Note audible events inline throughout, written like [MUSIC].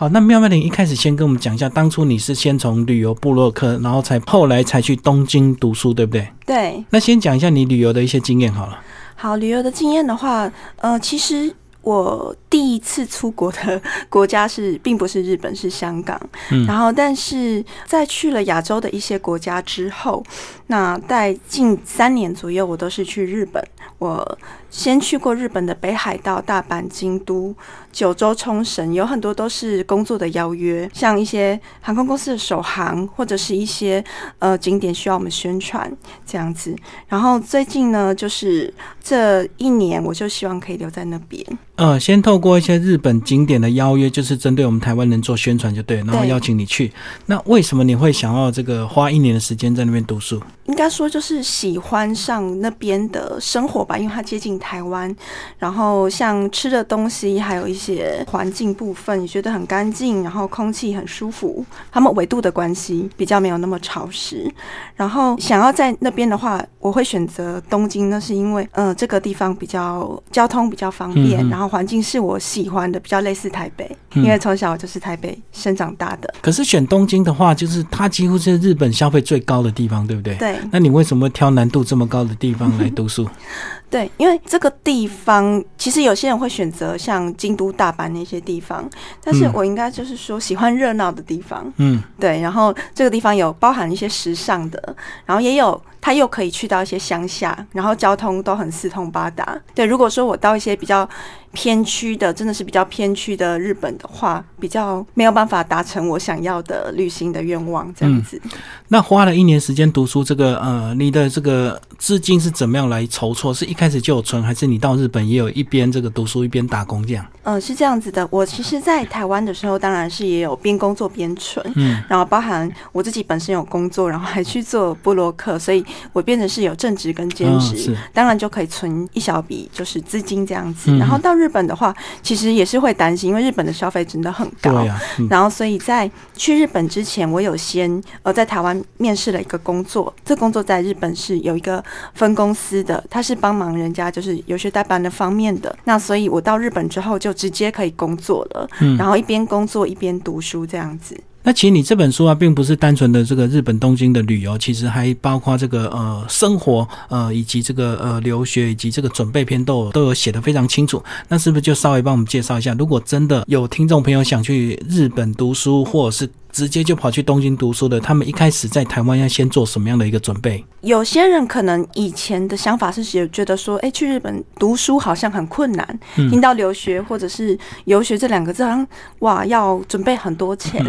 好，那妙妙玲一开始先跟我们讲一下，当初你是先从旅游部落客，然后才后来才去东京读书，对不对？对，那先讲一下你旅游的一些经验好了。好，旅游的经验的话，呃，其实。我第一次出国的 [LAUGHS] 国家是，并不是日本，是香港。嗯，然后，但是在去了亚洲的一些国家之后，那在近三年左右，我都是去日本。我先去过日本的北海道、大阪、京都、九州、冲绳，有很多都是工作的邀约，像一些航空公司的首航，或者是一些呃景点需要我们宣传这样子。然后最近呢，就是这一年，我就希望可以留在那边。呃，先透过一些日本景点的邀约，就是针对我们台湾人做宣传就对，然后邀请你去。那为什么你会想要这个花一年的时间在那边读书？应该说就是喜欢上那边的生活吧，因为它接近台湾，然后像吃的东西，还有一些环境部分，也觉得很干净，然后空气很舒服。他们纬度的关系比较没有那么潮湿，然后想要在那边的话，我会选择东京，那是因为嗯这个地方比较交通比较方便，然后环境是我喜欢的，比较类似台北，因为从小就是台北生长大的。可是选东京的话，就是它几乎是日本消费最高的地方，对不对？对。那你为什么挑难度这么高的地方来读书？[LAUGHS] 对，因为这个地方其实有些人会选择像京都、大阪那些地方，但是我应该就是说喜欢热闹的地方。嗯，对。然后这个地方有包含一些时尚的，然后也有它又可以去到一些乡下，然后交通都很四通八达。对，如果说我到一些比较。偏区的真的是比较偏区的日本的话，比较没有办法达成我想要的旅行的愿望，这样子。那花了一年时间读书，这个呃，你的这个资金是怎么样来筹措？是一开始就有存，还是你到日本也有一边这个读书一边打工这样？嗯，是这样子的。我其实，在台湾的时候，当然是也有边工作边存，嗯，然后包含我自己本身有工作，然后还去做布洛克，所以我变成是有正职跟兼职，当然就可以存一小笔就是资金这样子，然后到。日本的话，其实也是会担心，因为日本的消费真的很高。然后，所以在去日本之前，我有先呃在台湾面试了一个工作，这工作在日本是有一个分公司的，他是帮忙人家就是游学代办的方面的。那所以我到日本之后就直接可以工作了，嗯然后一边工作一边读书这样子。那其实你这本书啊，并不是单纯的这个日本东京的旅游，其实还包括这个呃生活呃以及这个呃留学以及这个准备篇都都有写的非常清楚。那是不是就稍微帮我们介绍一下？如果真的有听众朋友想去日本读书，或者是直接就跑去东京读书的，他们一开始在台湾要先做什么样的一个准备？有些人可能以前的想法是觉得说，哎，去日本读书好像很困难，听到留学或者是游学这两个字，好像哇要准备很多钱。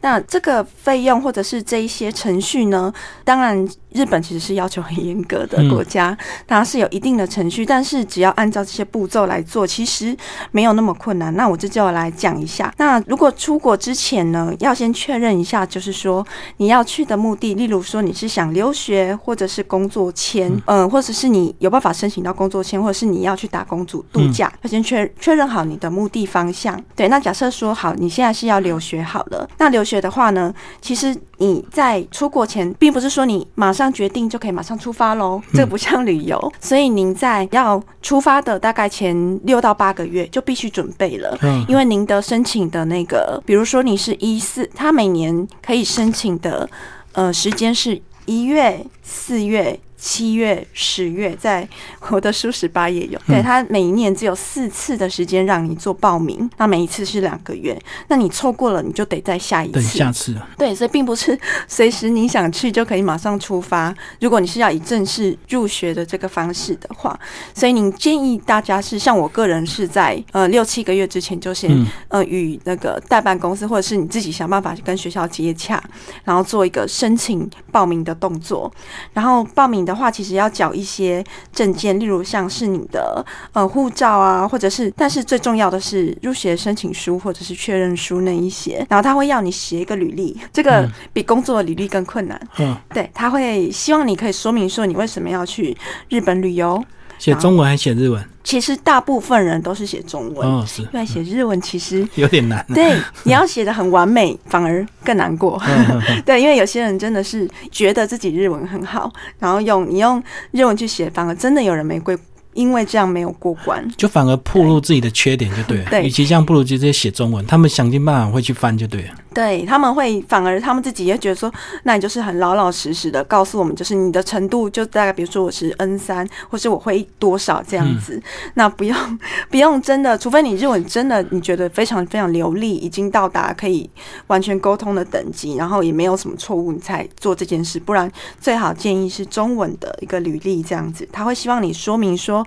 那这个费用或者是这一些程序呢？当然。日本其实是要求很严格的国家，它是有一定的程序，但是只要按照这些步骤来做，其实没有那么困难。那我这就来讲一下。那如果出国之前呢，要先确认一下，就是说你要去的目的，例如说你是想留学，或者是工作签，嗯，或者是你有办法申请到工作签，或者是你要去打工度度假，要先确确认好你的目的方向。对，那假设说好，你现在是要留学好了，那留学的话呢，其实你在出国前，并不是说你马上决定就可以马上出发喽，这不像旅游，所以您在要出发的大概前六到八个月就必须准备了，因为您的申请的那个，比如说你是一四，他他每年可以申请的呃时间是一月、四月。七月、十月，在我的书十八也有。对他每一年只有四次的时间让你做报名，那每一次是两个月。那你错过了，你就得再下一次。下次。对，所以并不是随时你想去就可以马上出发。如果你是要以正式入学的这个方式的话，所以您建议大家是像我个人是在呃六七个月之前就先呃与那个代办公司或者是你自己想办法去跟学校接洽，然后做一个申请报名的动作，然后报名。的话，其实要缴一些证件，例如像是你的呃护照啊，或者是，但是最重要的是入学申请书或者是确认书那一些。然后他会要你写一个履历，这个比工作的履历更困难。嗯，对，他会希望你可以说明说你为什么要去日本旅游。写中文还是写日文？其实大部分人都是写中文，哦，是，因为写日文其实 [LAUGHS] 有点难。[LAUGHS] 对，你要写的很完美，反而更难过。[LAUGHS] 对，因为有些人真的是觉得自己日文很好，然后用你用日文去写，反而真的有人没过因为这样没有过关，就反而暴露自己的缺点就对了。对与其这样，不如直接写中文，他们想尽办法会去翻就对了。对他们会反而他们自己也觉得说，那你就是很老老实实的告诉我们，就是你的程度就大概，比如说我是 N 三，或是我会多少这样子，那不用不用真的，除非你日文真的你觉得非常非常流利，已经到达可以完全沟通的等级，然后也没有什么错误，你才做这件事。不然最好建议是中文的一个履历这样子，他会希望你说明说，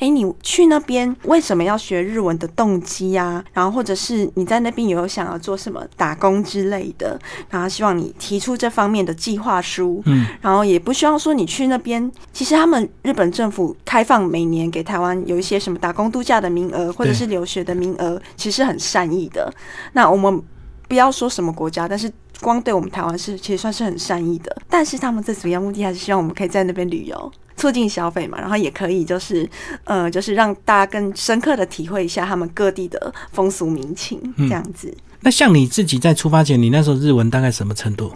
诶，你去那边为什么要学日文的动机呀？然后或者是你在那边有想要做什么打工之类的，然后希望你提出这方面的计划书。嗯，然后也不希望说你去那边，其实他们日本政府开放每年给台湾有一些什么打工度假的名额，或者是留学的名额，其实很善意的。那我们不要说什么国家，但是光对我们台湾是其实算是很善意的。但是他们最主要目的还是希望我们可以在那边旅游。促进消费嘛，然后也可以就是，呃，就是让大家更深刻的体会一下他们各地的风俗民情，这样子。那像你自己在出发前，你那时候日文大概什么程度？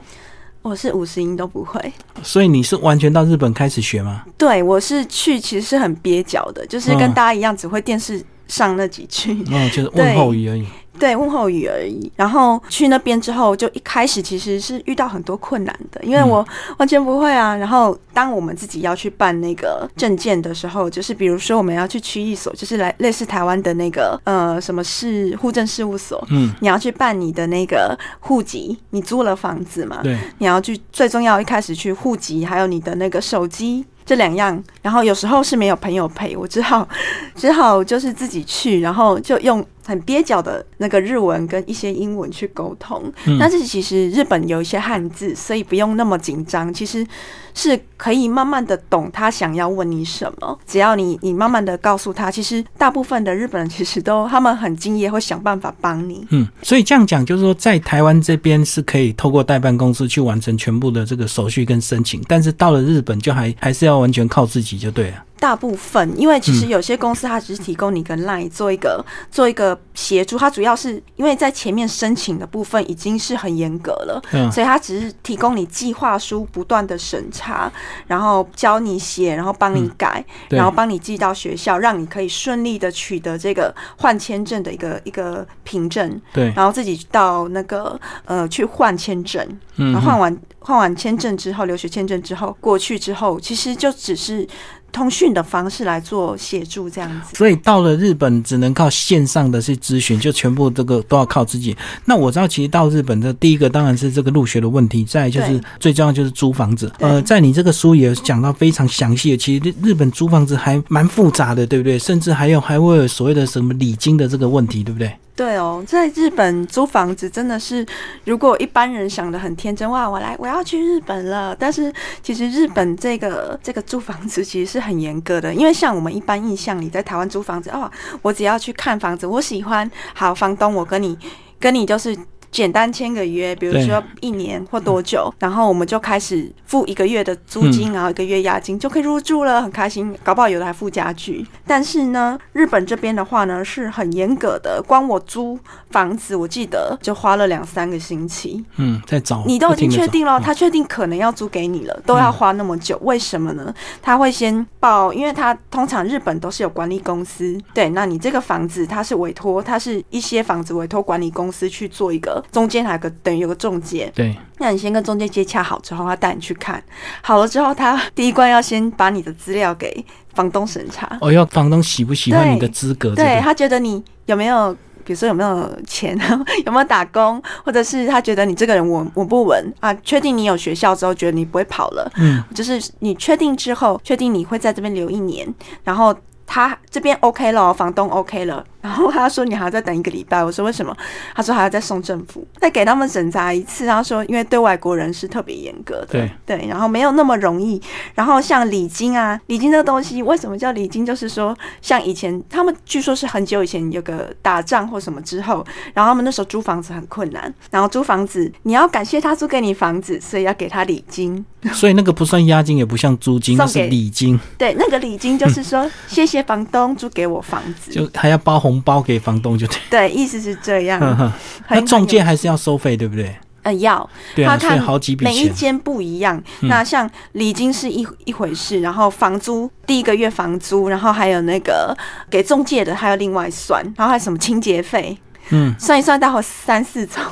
我是五十音都不会，所以你是完全到日本开始学吗？对我是去其实是很蹩脚的，就是跟嗯大家一样，只会电视上那几句。哦，就是问候语而已。对问候语而已。然后去那边之后，就一开始其实是遇到很多困难的，因为我完全不会啊。然后当我们自己要去办那个证件的时候，就是比如说我们要去区役所，就是来类似台湾的那个呃什么市户政事务所，嗯，你要去办你的那个户籍，你租了房子嘛，对，你要去最重要一开始去户籍，还有你的那个手机。这两样，然后有时候是没有朋友陪，我只好只好就是自己去，然后就用很蹩脚的那个日文跟一些英文去沟通。嗯但是其实日本有一些汉字，所以不用那么紧张，其实是可以慢慢的懂他想要问你什么。只要你你慢慢的告诉他，其实大部分的日本人其实都他们很敬业，会想办法帮你。嗯，所以这样讲就是说，在台湾这边是可以透过代办公司去完成全部的这个手续跟申请，但是到了日本就还还是要完全靠自己就对了。大部分，因为其实有些公司它只是提供你一个 line 做一个做一个协助，它主要是因为在前面申请的部分已经是很严格了，嗯。所以它只是提供你计划书不断的审查，然后教你写，然后帮你改，对。然后帮你寄到学校，让你可以顺利的取得这个换签证的一个一个凭证，对，然后自己到那个呃去换签证，嗯。然后换完换完签证之后，留学签证之后过去之后，其实就只是通讯的方式来做协助这样子。所以到了日本，只能靠线上的去咨询，就全部这个都要靠自己。那我知道，其实到日本的第一个当然是这个入学的问题，再就是最重要就是租房子。呃，在你这个书也有讲到非常详细的，其实日日本租房子还蛮复杂的，对不对？甚至还有还会有所谓的什么礼金的这个问题，对不对？对哦，在日本租房子真的是，如果一般人想的很天真，哇，我来我要去日本了。但是其实日本这个这个租房子其实是很严格的，因为像我们一般印象里在台湾租房子，哦，我只要去看房子，我喜欢，好，房东我跟你跟你就是。简单签个约，比如说一年或多久，然后我们就开始付一个月的租金，然后一个月押金就可以入住了，很开心。搞不好有的还附家具。但是呢，日本这边的话呢是很严格的，光我租房子，我记得就花了两三个星期。嗯，在找你都已经确定了，他确定可能要租给你了，都要花那么久，为什么呢？他会先报，因为他通常日本都是有管理公司，对，那你这个房子它是委托，它是一些房子委托管理公司去做一个中间还有个等于有个中介，对，那你先跟中介接洽好之后，他带你去看好了之后，他第一关要先把你的资料给房东审查，哦，要房东喜不喜欢你的资格？对这个他觉得你有没有，比如说有没有钱，[LAUGHS] 有没有打工，或者是他觉得你这个人稳稳不稳啊？确定你有学校之后，觉得你不会跑了，嗯，就是你确定之后，确定你会在这边留一年，然后。他这边 OK 了哦，房东 OK 了，然后他说你还要再等一个礼拜，我说为什么？他说还要再送政府，再给他们审查一次。他说因为对外国人是特别严格的，对然后没有那么容易。然后像礼金啊，礼金这个东西为什么叫礼金？就是说像以前他们据说是很久以前有个打仗或什么之后，然后他们那时候租房子很困难，然后租房子你要感谢他租给你房子，所以要给他礼金。所以那个不算押金，也不像租金，那是礼金，对，那个礼金就是说 [LAUGHS] 谢谢房东租给我房子，就还要包红包给房东，就对。对，意思是这样。呵呵那中介还是要收费，对不对？呃，要对啊，他看好几笔，每一间不一样。嗯那像礼金是一一回事，然后房租第一个月房租，然后还有那个给中介的还要另外算，然后还有什么清洁费，嗯，算一算，待会三四种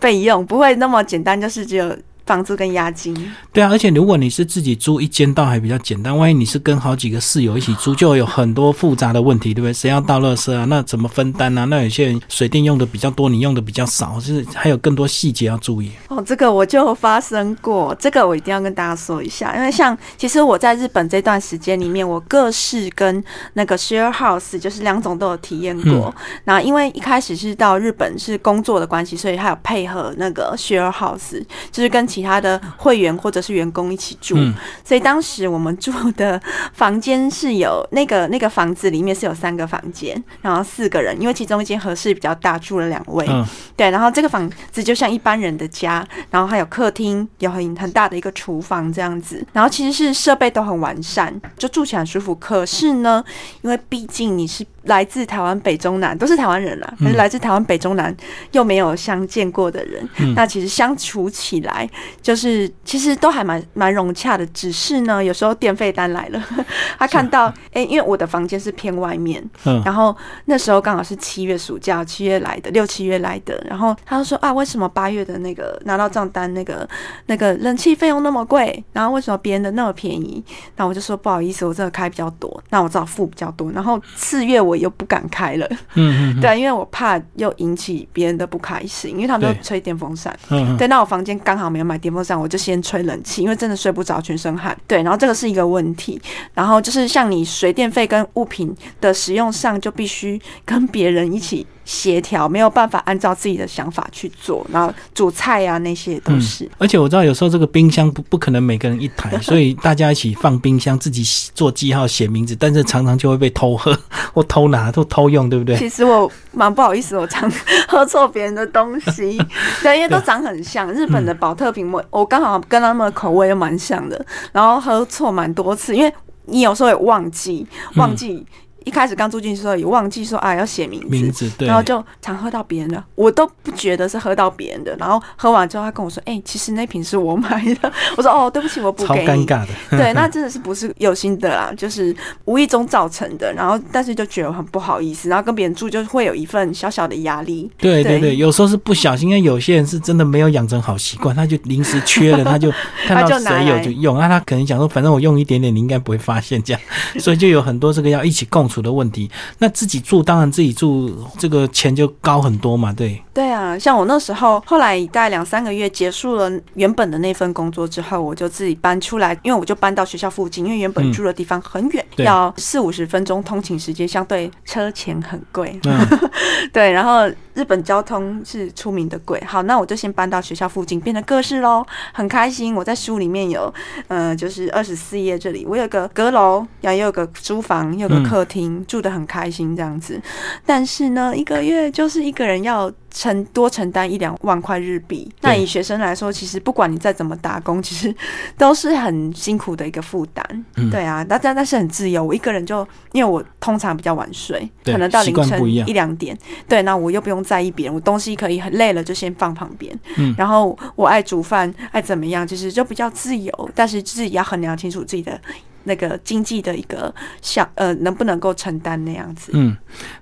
费用，不会那么简单，就是只有房租跟押金。对啊，而且如果你是自己租一间，倒还比较简单。万一你是跟好几个室友一起租，就有很多复杂的问题，对不对？谁要倒垃圾啊？那怎么分担啊？那有些人水电用的比较多，你用的比较少，就是还有更多细节要注意。哦，这个我就发生过，这个我一定要跟大家说一下，因为像其实我在日本这段时间里面，我各式跟那个 share house 就是两种都有体验过。那、因为一开始是到日本是工作的关系，所以还有配合那个 share house，就是跟其他的会员或者是员工一起住。嗯所以当时我们住的房间是有那个那个房子里面是有三个房间，然后四个人，因为其中一间合适比较大，住了两位。嗯对，然后这个房子就像一般人的家，然后还有客厅，有很很大的一个厨房这样子，然后其实是设备都很完善，就住起来很舒服。可是呢，因为毕竟你是来自台湾北中南，都是台湾人啦，可是来自台湾北中南又没有相见过的人，嗯那其实相处起来就是其实都还蛮蛮融洽的。只是呢，有时候电费单来了，[LAUGHS] 他看到哎、因为我的房间是偏外面，嗯然后那时候刚好是七月暑假，七月来的，六七月来的。然后他就说啊，为什么八月的那个拿到账单那个那个冷气费用那么贵？然后为什么别人的那么便宜？那我就说不好意思，我真的开比较多，那我只好付比较多。然后次月我又不敢开了，嗯嗯对，因为我怕又引起别人的不开心，因为他们都吹电风扇。嗯嗯，对，那我房间刚好没有买电风扇，我就先吹冷气，因为真的睡不着，全身汗。对，然后这个是一个问题。然后就是像你水电费跟物品的使用上，就必须跟别人一起协调，没有办法按照自己的想法去做。然后煮菜啊那些都是。而且我知道有时候这个冰箱不不可能每个人一台，[LAUGHS] 所以大家一起放冰箱，自己做记号、写名字，但是常常就会被偷喝 [LAUGHS] 或偷拿或偷用，对不对？其实我蛮不好意思，我常喝错别人的东西，对，因为都长很像。[LAUGHS] 日本的保特瓶，我我刚好跟他们的口味又蛮像的，然后喝错蛮多次，因为你有时候也忘记，忘记、一开始刚住进去的时候也忘记说啊要写名字，名字对然，后就常喝到别人的，我都不觉得是喝到别人的，然后喝完之后他跟我说，哎、其实那瓶是我买的，[LAUGHS] 我说哦对不起，我补超给你。尴尬的。[LAUGHS] 对，那真的是不是有心的啦，就是无意中造成的。然后，但是就觉得很不好意思，然后跟别人住就会有一份小小的压力。对对对对，有时候是不小心，因为有些人是真的没有养成好习惯，他就临时缺了，[LAUGHS] 他就看到他就拿谁有就用，那他可能想说，反正我用一点点，你应该不会发现这样，所以就有很多这个要一起共处的问题。那自己住，当然自己住这个钱就高很多嘛，对，对啊，像我那时候，后来大概两三个月结束了原本的那份工作之后，我就自己搬出来，因为我就搬到学校附近，因为原本嗯住的地方很远，对要四五十分钟通勤时间，相对车钱很贵。嗯 [LAUGHS] 对，然后日本交通是出名的贵。好，那我就先搬到学校附近，变成各式喽，很开心。我在书里面有，呃，就是二十四页这里，我有个阁楼，然后也有个书房，也有个嗯客厅，住的很开心这样子。但是呢，一个月就是一个人要承多承担一两万块日币。那以学生来说，其实不管你再怎么打工，其实都是很辛苦的一个负担。嗯对啊，但但但是很自由。我一个人就因为我通常比较晚睡，可能到凌晨一两点。对，那我又不用在意别人，我东西可以很累了就先放旁边。嗯然后我爱煮饭，爱怎么样，其实就比较自由，但是自己要衡量清楚自己的那个经济的一个效呃能不能够承担那样子。嗯，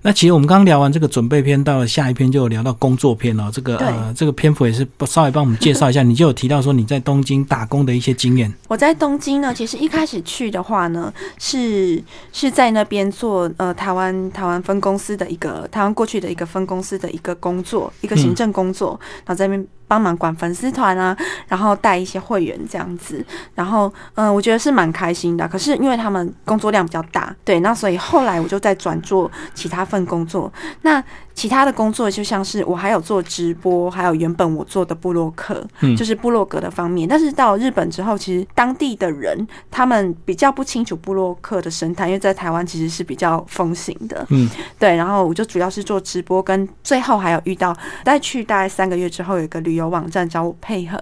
那其实我们刚刚聊完这个准备篇，到了下一篇就有聊到工作篇哦。这个呃，这个篇幅也是稍微帮我们介绍一下。你就有提到说你在东京打工的一些经验。我在东京呢，其实一开始去的话呢，是是在那边做呃台湾台湾分公司的一个台湾过去的一个分公司的一个工作，一个行政工作，然后在那边帮忙管粉丝团啊，然后带一些会员这样子，然后嗯、呃我觉得是蛮开心的。可是因为他们工作量比较大，对，那所以后来我就在转做其他份工作。那其他的工作就像是我还有做直播，还有原本我做的部落客，嗯就是部落格的方面。但是到日本之后，其实当地的人他们比较不清楚部落客的生态，因为在台湾其实是比较风行的。嗯，对。然后我就主要是做直播，跟最后还有遇到，在去大概三个月之后，有一个旅旅游网站找我配合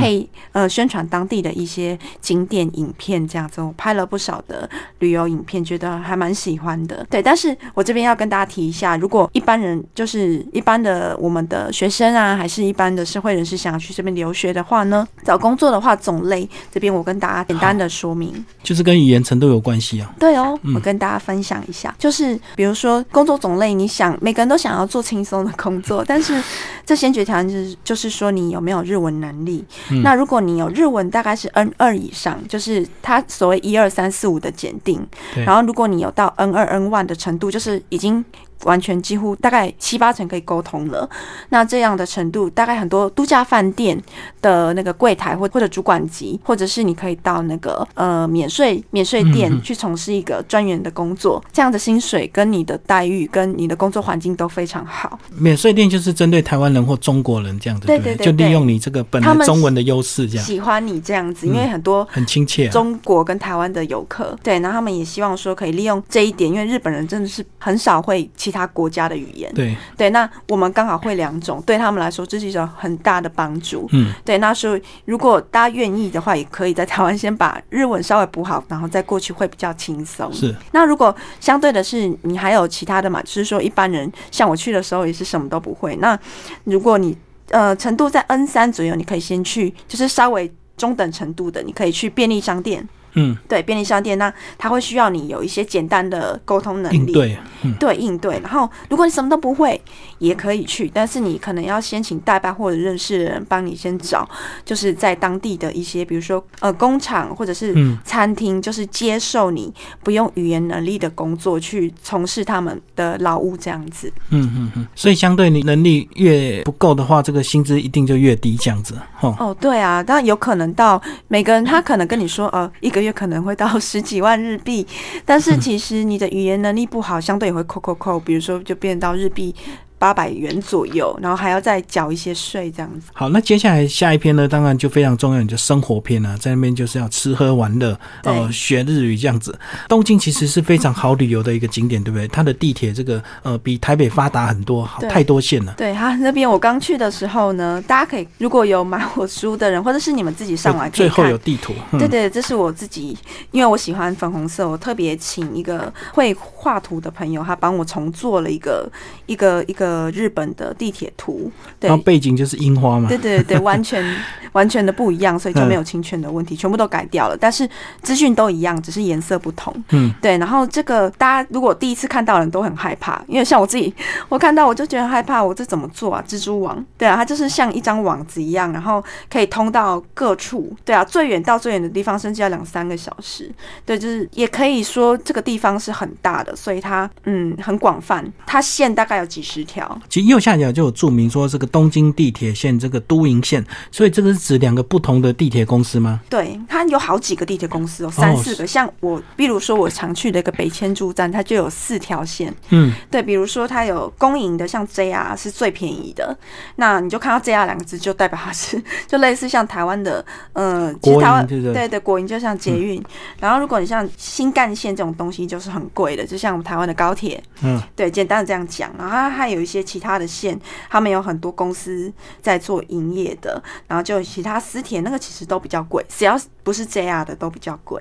配呃宣传当地的一些景点影片，这样子我拍了不少的旅游影片，觉得还蛮喜欢的。对，但是我这边要跟大家提一下，如果一般人就是一般的我们的学生啊，还是一般的社会人士想要去这边留学的话呢，找工作的话种类这边我跟大家简单的说明，就是跟语言程度有关系啊。对哦，我跟大家分享一下，就是比如说工作种类，你想每个人都想要做轻松的工作，但是这先决条件就是就是说你有没有日文能力。那如果你有日文大概是 N 二以上，就是他所谓一二三四五的检定，然后如果你有到 N 二 N one 的程度，就是已经。完全几乎大概七八成可以沟通了，那这样的程度，大概很多度假饭店的那个柜台或或者主管级，或者是你可以到那个呃免税免税店去从事一个专员的工作，这样的薪水跟你的待遇跟你的工作环境都非常好。免税店就是针对台湾人或中国人这样子，对对对，就利用你这个本来中文的优势这样，喜欢你这样子，因为很多很亲切中国跟台湾的游客，对，然后他们也希望说可以利用这一点，因为日本人真的是很少会。其他国家的语言，对对，那我们刚好会两种，对他们来说这是一种很大的帮助。嗯，对，那所以如果大家愿意的话，也可以在台湾先把日文稍微补好，然后再过去会比较轻松。是，那如果相对的是你还有其他的嘛，就是说一般人像我去的时候也是什么都不会。那如果你呃程度在 N 三左右，你可以先去，就是稍微中等程度的，你可以去便利商店。嗯，对，便利商店那他会需要你有一些简单的沟通能力，对，对，应对。然后如果你什么都不会，也可以去，但是你可能要先请代办或者认识的人帮你先找，就是在当地的一些，比如说呃工厂或者是餐厅，就是接受你不用语言能力的工作去从事他们的劳务这样子。嗯嗯嗯。所以相对你能力越不够的话，这个薪资一定就越低这样子。哦，对啊，当然有可能到每个人他可能跟你说呃一个个月。可能会到 [LAUGHS] 十几万日币，但是其实你的语言能力不好，相对也会扣扣扣，比如说就变到日币。八百元左右，然后还要再缴一些税，这样子。好，那接下来下一篇呢，当然就非常重要，你就生活篇了，在那边就是要吃喝玩乐，呃，学日语这样子。东京其实是非常好旅游的一个景点，对不对？它的地铁这个呃比台北发达很多，好太多线了。对，它那边我刚去的时候呢，大家可以如果有买我书的人，或者是你们自己上来，最后有地图。对对，这是我自己，因为我喜欢粉红色，我特别请一个会画图的朋友，他帮我重做了一个一个一个。呃，日本的地铁图，对然后背景就是樱花嘛，对对对，[LAUGHS] 完全完全的不一样，所以就没有侵权的问题，全部都改掉了，但是资讯都一样，只是颜色不同。嗯，对。然后这个大家如果第一次看到人都很害怕，因为像我自己，[LAUGHS] 我看到我就觉得害怕，我这怎么做啊？蜘蛛网，对啊，它就是像一张网子一样，然后可以通到各处，对啊，最远到最远的地方甚至要两三个小时，对，就是也可以说这个地方是很大的，所以它嗯很广泛，它线大概有几十条。其实右下角就有注明说这个东京地铁线这个都营线，所以这个是指两个不同的地铁公司吗？对，它有好几个地铁公司哦，三四个。像我，比如说我常去的一个北千住站，它就有四条线。嗯，对，比如说它有公营的，像 JR 是最便宜的，那你就看到 JR 两个字，就代表它是 [LAUGHS] 就类似像台湾的，呃，其实台湾对对，国营就像捷运。然后如果你像新干线这种东西，就是很贵的，就像我们台湾的高铁。嗯，对，简单的这样讲，然后它还有一。一些其他的县，他们有很多公司在做营业的，然后就其他私铁那个其实都比较贵，只要不是 JR 的都比较贵。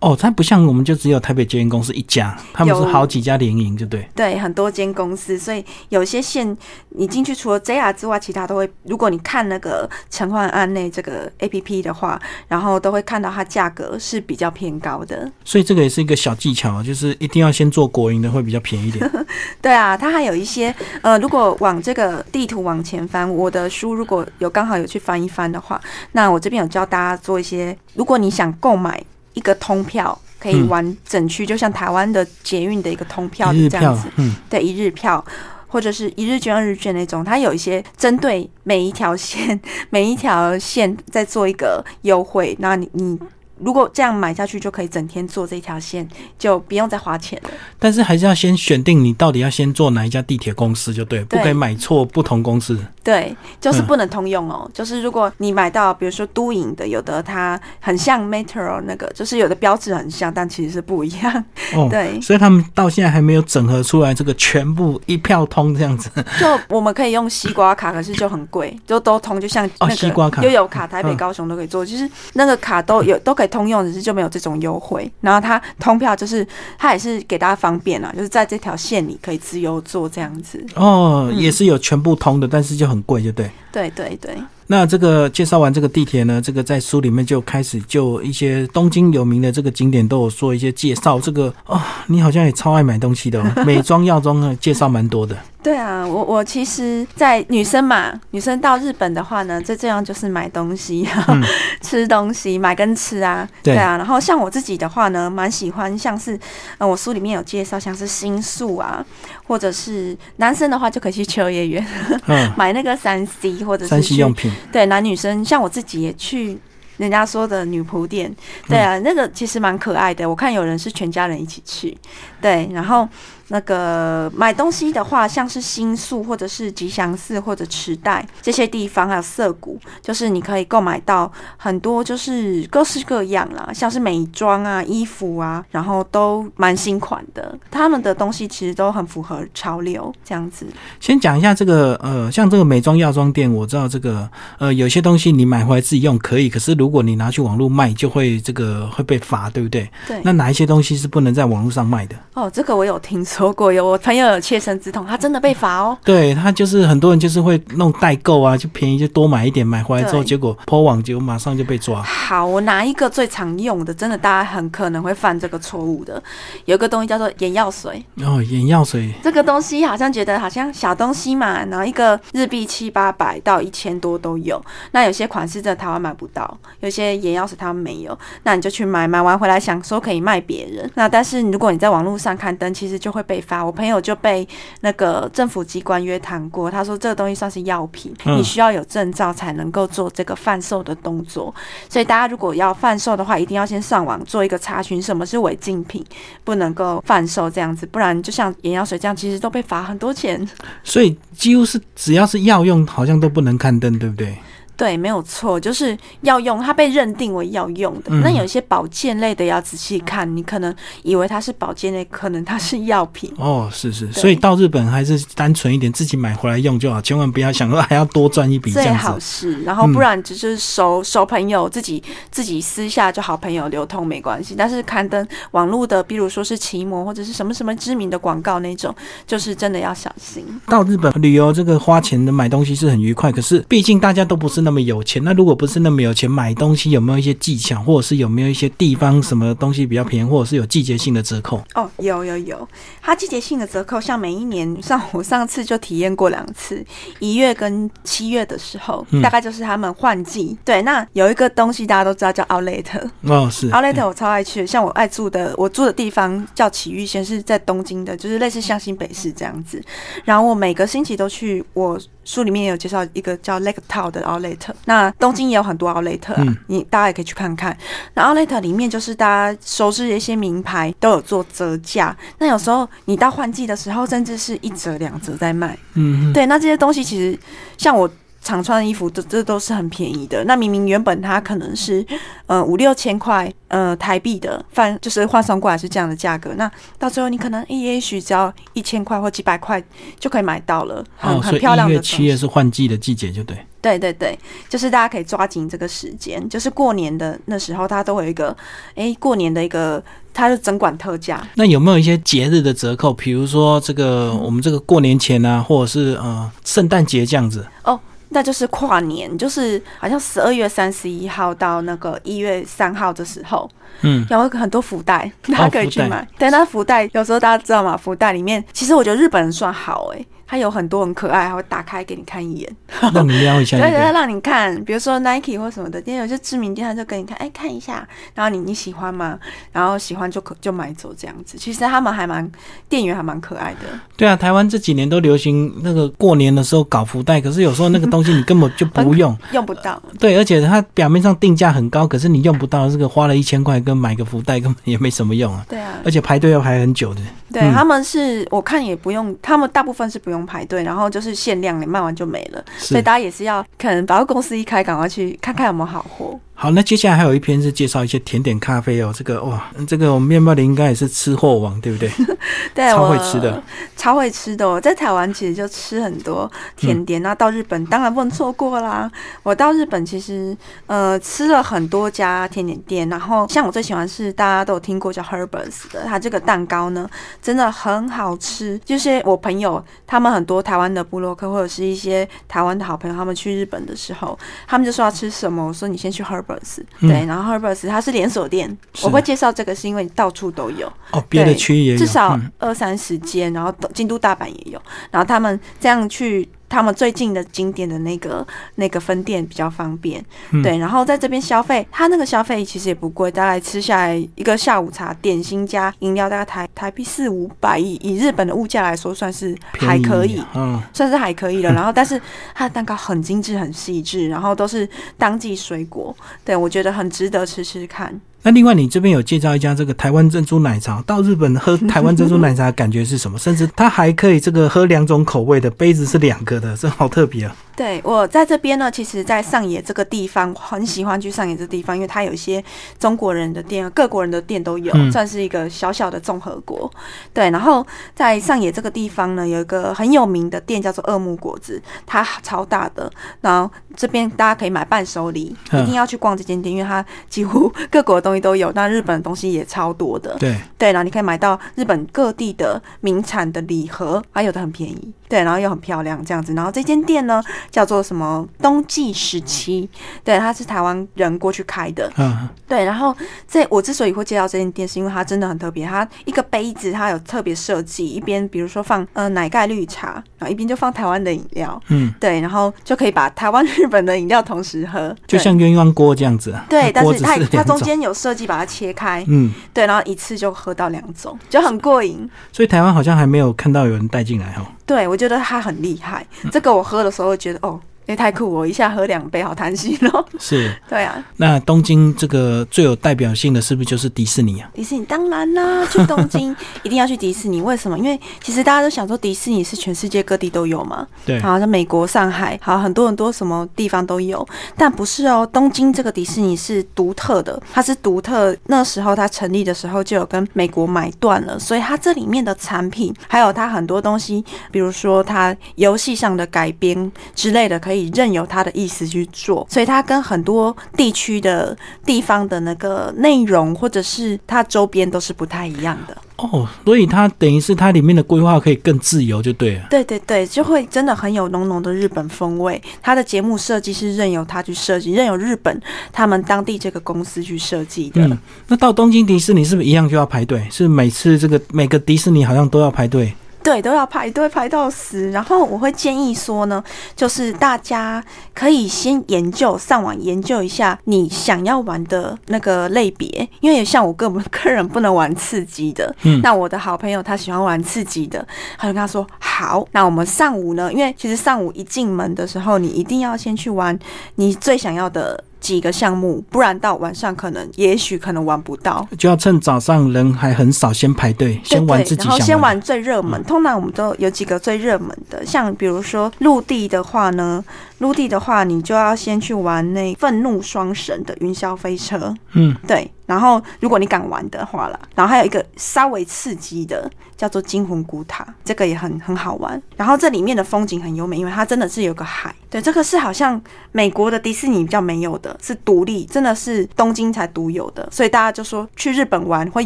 哦，它不像我们就只有台北捷运公司一家，他们是好几家联营，就对。对，很多间公司，所以有些线你进去除了 JR 之外，其他都会。如果你看那个陈焕案内这个 APP 的话，然后都会看到它价格是比较偏高的。所以这个也是一个小技巧，就是一定要先做国营的会比较便宜一点。[LAUGHS] 对啊，它还有一些。呃，如果往这个地图往前翻，我的书如果有刚好有去翻一翻的话，那我这边有教大家做一些。如果你想购买一个通票，可以玩整区，就像台湾的捷运的一个通票这样子，嗯，对，一日票或者是一日券、二日券那种，它有一些针对每一条线、[LAUGHS] 每一条线在做一个优惠。那你你。如果这样买下去，就可以整天坐这条线，就不用再花钱了。但是还是要先选定你到底要先坐哪一家地铁公司，就对，不可以买错不同公司。对，就是不能通用哦。就是如果你买到，比如说都营的，有的它很像 Metro 那个，就是有的标志很像，但其实是不一样。哦，[LAUGHS] 对，所以他们到现在还没有整合出来这个全部一票通这样子。就我们可以用西瓜卡，可是就很贵，就都通，就像那个悠游卡，台北、高雄都可以做。其实那个卡都有都可以通用，只是就没有这种优惠。然后它通票就是它也是给大家方便啊，就是在这条线里可以自由做这样子。哦，也是有全部通的，但是就很贵，就对。对对对。那这个介绍完这个地铁呢，这个在书里面就开始就一些东京有名的这个景点都有做一些介绍。这个哦，你好像也超爱买东西的，[LAUGHS] 美妆药妆呢介绍蛮多的。对啊，我我其实，在女生嘛，女生到日本的话呢，最重要就是买东西，[LAUGHS] 吃东西，买跟吃啊。对啊，然后像我自己的话呢，蛮喜欢像是，呃，我书里面有介绍，像是新宿啊，或者是男生的话就可以去秋叶原 [LAUGHS] 买那个三 C 或者是三 C 用品。对，男女生像我自己也去人家说的女仆店，对啊，那个其实蛮可爱的。我看有人是全家人一起去，对，然后。那个买东西的话，像是新宿或者是吉祥寺或者池袋这些地方，还有涩谷，就是你可以购买到很多，就是各式各样啦，像是美妆啊、衣服啊，然后都蛮新款的。他们的东西其实都很符合潮流，这样子。先讲一下这个，呃，像这个美妆药妆店，我知道这个，呃，有些东西你买回来自己用可以，可是如果你拿去网络卖，就会这个会被罚，对不对？对。那哪一些东西是不能在网络上卖的？哦，这个我有听说。说过有我朋友有切身之痛，他真的被罚哦。对他就是很多人就是会弄代购啊，就便宜就多买一点，买回来之后结果破网，结果马上就被抓。好，我拿一个最常用的，真的大家很可能会犯这个错误的，有一个东西叫做眼药水。哦，眼药水这个东西好像觉得好像小东西嘛，然后一个日币七八百到一千多都有。那有些款式在台湾买不到，有些眼药水他们没有，那你就去买，买完回来想说可以卖别人。那但是如果你在网络上刊登，其实就会被。被罚，我朋友就被那个政府机关约谈过。他说这个东西算是药品，你需要有证照才能够做这个贩售的动作。所以大家如果要贩售的话，一定要先上网做一个查询，什么是违禁品，不能够贩售这样子，不然就像眼药水这样，其实都被罚很多钱。所以几乎是只要是药用，好像都不能刊登，对不对？对，没有错，就是要用，它被认定为要用的。那有一些保健类的要仔细看，你可能以为它是保健类，可能它是药品。哦，是是，所以到日本还是单纯一点，自己买回来用就好，千万不要想说还要多赚一笔。最好是，然后不然只是熟熟朋友自己自己私下就好朋友流通没关系，但是刊登网络的，比如说是奇摩或者是什么什么知名的广告那种，就是真的要小心。到日本旅游这个花钱的买东西是很愉快，可是毕竟大家都不是那。那么有钱，那如果不是那么有钱，买东西有没有一些技巧，或者是有没有一些地方什么东西比较便宜，或者是有季节性的折扣？哦，有有有，它季节性的折扣，像每一年，像我上次就体验过两次，一月跟七月的时候，大概就是他们换季。对，那有一个东西大家都知道叫 Outlet，哦是 Outlet，我超爱去。像我爱住的，我住的地方叫埼玉县，是在东京的，就是类似像新北市这样子。然后我每个星期都去，我书里面也有介绍一个叫 Lake Town 的 Outlet。那东京也有很多 Outlet 啊，你大家也可以去看看。那 Outlet 里面就是大家熟知的一些名牌都有做折价。那有时候你到换季的时候，甚至是一折两折在卖。嗯，对。那这些东西其实像我常穿的衣服，这这都是很便宜的。那明明原本它可能是呃五六千块呃台币的，换就是换算过来是这样的价格。那到最后你可能也许只要一千块或几百块就可以买到了，很很漂亮的。一月七月是换季的季节，就对。对对对，就是大家可以抓紧这个时间，就是过年的那时候，它都会有一个，哎，过年的一个，它是整管特价。那有没有一些节日的折扣？比如说这个我们这个过年前啊，或者是呃圣诞节这样子？哦，那就是跨年，就是好像十二月三十一号到那个一月三号的时候，嗯，有很多福袋，[LAUGHS] 大家可以去买。但，那福袋有时候大家知道吗？福袋里面，其实我觉得日本人算好哎。它有很多很可爱，还会打开给你看一眼，让你瞄一下对。让你看，比如说 Nike 或什么的店，有些知名店，他就给你看，哎，看一下，然后你你喜欢吗？然后喜欢就可就买走这样子。其实他们还蛮店员还蛮可爱的，对啊，台湾这几年都流行那个过年的时候搞福袋，可是有时候那个东西你根本就不用。[LAUGHS] 用不到。对，而且它表面上定价很高，可是你用不到，这个花了一千块跟买个福袋根本也没什么用啊，对啊，而且排队要排很久的。对，嗯他们是我看也不用，他们大部分是不用排队，然后就是限量，你卖完就没了，所以大家也是要可能百货公司一开，赶快去看看有没有好货。好，那接下来还有一篇是介绍一些甜点咖啡哦，这个哇，这个我们面包林应该也是吃货王，对不对？[LAUGHS] 对，超我会吃的，超会吃的。我在台湾其实就吃很多甜点，那、到日本当然不能错过啦。我到日本其实呃吃了很多家甜点店，然后像我最喜欢是大家都有听过叫 Herbers 的，它这个蛋糕呢真的很好吃。就是我朋友他们很多台湾的部落客或者是一些台湾的好朋友，他们去日本的时候，他们就说要吃什么，我说你先去 Herberts，、嗯对，然后 Herberts 它是连锁店，我会介绍这个是因为到处都有。哦，别的区域也有，至少嗯二三十间，然后都京都、大阪也有，然后他们这样去。他们最近的经典的那个那个分店比较方便，嗯对，然后在这边消费，它那个消费其实也不贵，大概吃下来一个下午茶、点心加饮料，大概台台币四五百，亿以日本的物价来说，算是还可以，嗯，算是还可以了。[LAUGHS] 然后，但是它的蛋糕很精致、很细致，然后都是当季水果，对我觉得很值得吃吃看。那另外，你这边有介绍一家这个台湾珍珠奶茶，到日本喝台湾珍珠奶茶的感觉是什么？甚至它还可以这个喝两种口味的，杯子是两个的，这好特别啊！对我在这边呢，其实，在上野这个地方，我很喜欢去上野这个地方，因为它有一些中国人的店，各国人的店都有，嗯算是一个小小的综合国。对，然后在上野这个地方呢，有一个很有名的店叫做二木果子，它超大的。然后这边大家可以买伴手礼，嗯一定要去逛这间店，因为它几乎各国的东西都有，那日本的东西也超多的。对，对，然后你可以买到日本各地的名产的礼盒，还有的很便宜，对，然后又很漂亮这样子。然后这间店呢叫做什么冬季时期，对，它是台湾人过去开的，嗯，对。然后这我之所以会介绍这间店，是因为它真的很特别，它一个杯子它有特别设计，一边比如说放呃奶盖绿茶，然后一边就放台湾的饮料，嗯，对，然后就可以把台湾、日本的饮料同时喝，就像鸳鸯锅这样子啊。对，但是它它中间有设计把它切开，嗯，对，然后一次就喝到两种，就很过瘾。所以台湾好像还没有看到有人带进来哈。对，我觉得它很厉害。这个我喝的时候觉得，哦，也太酷了，我一下喝两杯，好贪心哦。是，对啊，那东京这个最有代表性的是不是就是迪士尼啊？迪士尼当然啦，去东京 [LAUGHS] 一定要去迪士尼。为什么？因为其实大家都想说迪士尼是全世界各地都有嘛，对，好像美国、上海，好很多很多什么地方都有，但不是哦。东京这个迪士尼是独特的，它是独特。那时候它成立的时候就有跟美国买断了，所以它这里面的产品，还有它很多东西，比如说它游戏上的改编之类的，可以任由他的意思去做。所以他跟很多地区的地方的那个内容，或者是它周边都是不太一样的。哦，所以它等于是它里面的规划可以更自由，就对了。对对对，就会真的很有浓浓的日本风味。它的节目设计是任由它去设计，任由日本他们当地这个公司去设计的。嗯，那到东京迪士尼是不是一样就要排队？是每次这个每个迪士尼好像都要排队。对，都要排队排到死。然后我会建议说呢，就是大家可以先研究上网研究一下你想要玩的那个类别，因为像我个个人不能玩刺激的，嗯那我的好朋友他喜欢玩刺激的，他就跟他说好，那我们上午呢，因为其实上午一进门的时候，你一定要先去玩你最想要的。几个项目，不然到晚上可能也许可能玩不到。就要趁早上人还很少，先排队，先玩然后先玩最热门。通常我们都有几个最热门的，像比如说陆地的话呢，陆地的话你就要先去玩那愤怒双神的云霄飞车，嗯，对。然后如果你敢玩的话啦，然后还有一个稍微刺激的，叫做惊魂古塔，这个也很很好玩。然后这里面的风景很优美，因为它真的是有个海。对，这个是好像美国的迪士尼比较没有的，是独立，真的是东京才独有的。所以大家就说去日本玩会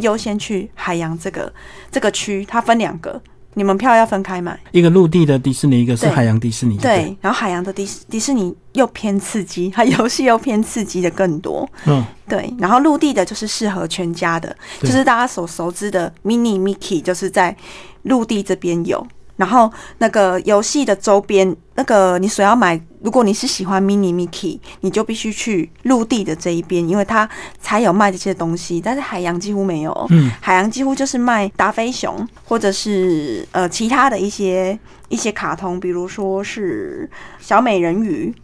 优先去海洋这个这个区，它分两个，你们票要分开买。一个陆地的迪士尼，一个是海洋迪士尼。不对，然后海洋的迪士迪士尼又偏刺激，[LAUGHS] 它游戏又偏刺激的更多。嗯，对，然后陆地的就是适合全家的，就是大家所熟知的 Mini Mickey，就是在陆地这边有。然后那个游戏的周边，那个你所要买，如果你是喜欢 Mini Mickey，你就必须去陆地的这一边，因为它才有卖这些东西，但是海洋几乎没有。嗯，海洋几乎就是卖达菲熊，或者是呃其他的一些一些卡通，比如说是小美人鱼。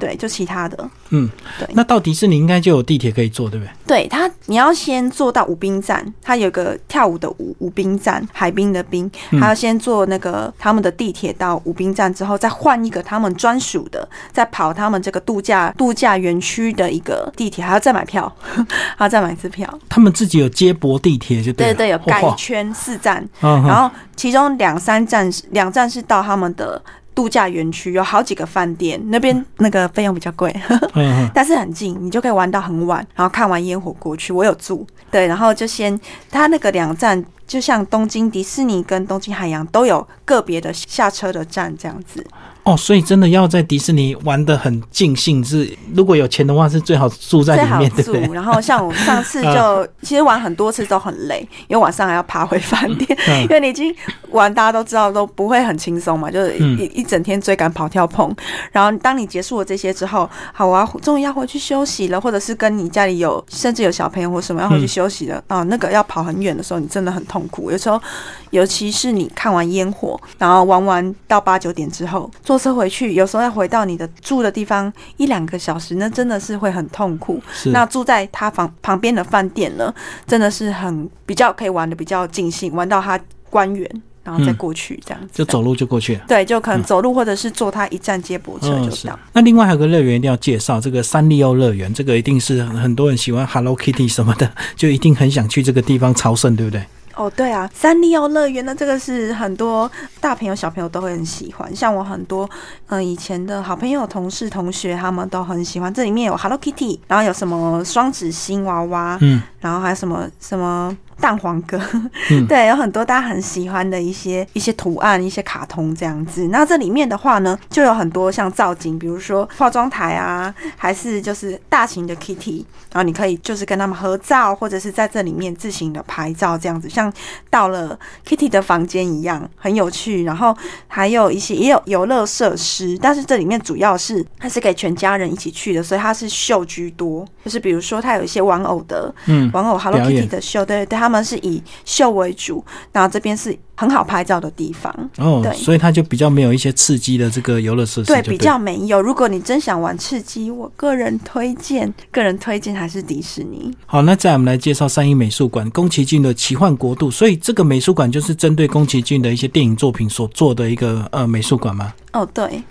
对，就其他的，嗯，对。那到迪士尼应该就有地铁可以坐，对不对？对它，你要先坐到武滨站，它有个跳舞的舞舞滨站，海滨的滨，还要先坐那个他们的地铁到武滨站之后，再换一个他们专属的，再跑他们这个度假度假园区的一个地铁，还要再买票，[LAUGHS] 还要再买一次票。他们自己有接驳地铁，就对对对，有改圈四站，嗯然后其中两三站是两站是到他们的。度假园区有好几个饭店，那边那个费用比较贵，[LAUGHS] 但是很近，你就可以玩到很晚，然后看完烟火过去。我有住，对，然后就先它那个两站，就像东京迪士尼跟东京海洋都有个别的下车的站这样子。哦，所以真的要在迪士尼玩的很尽兴，是如果有钱的话，是最好住在里面，对不对？然后像我上次 [LAUGHS] 就其实玩很多次都很累，因为晚上还要爬回饭店，因为你已经玩，大家都知道都不会很轻松嘛，就是一一整天追赶跑跳碰。然后当你结束了这些之后，好，啊终于要回去休息了，或者是跟你家里有甚至有小朋友或什么要回去休息了啊，那个要跑很远的时候，你真的很痛苦。有时候，尤其是你看完烟火，然后玩完到八九点之后。坐车回去，有时候要回到你的住的地方一两个小时，那真的是会很痛苦。那住在他房旁边的饭店呢，真的是很比较可以玩的比较尽兴，玩到他关园，然后再过去这样子，就走路就过去了。对，就可能走路或者是坐他一站接驳车就到。那另外还有个乐园一定要介绍，这个三丽鸥乐园，这个一定是很多人喜欢 Hello Kitty 什么的，就一定很想去这个地方朝圣，对不对？哦，对啊，三丽鸥乐园呢，这个是很多大朋友小朋友都会很喜欢。像我很多嗯以前的好朋友、同事、同学，他们都很喜欢。这里面有 Hello Kitty，然后有什么双子星娃娃，嗯，然后还有什么什么。蛋黄哥，对，有很多大家很喜欢的一些一些图案、一些卡通这样子。那这里面的话呢，就有很多像造景，比如说化妆台啊，还是就是大型的 Kitty，然后你可以就是跟他们合照，或者是在这里面自行的拍照这样子，像到了 Kitty 的房间一样，很有趣。然后还有一些也有游乐设施，但是这里面主要是它是给全家人一起去的，所以它是秀居多，就是比如说它有一些玩偶的，嗯，玩偶 Hello Kitty 的秀，对对，他。们是以秀为主，然后这边是很好拍照的地方哦，对，所以它就比较没有一些刺激的这个游乐设施，对，比较没有。如果你真想玩刺激，我个人推荐，个人推荐还是迪士尼。好，那再我们来介绍三一美术馆宫崎骏的奇幻国度，所以这个美术馆就是针对宫崎骏的一些电影作品所做的一个呃美术馆吗？哦，对。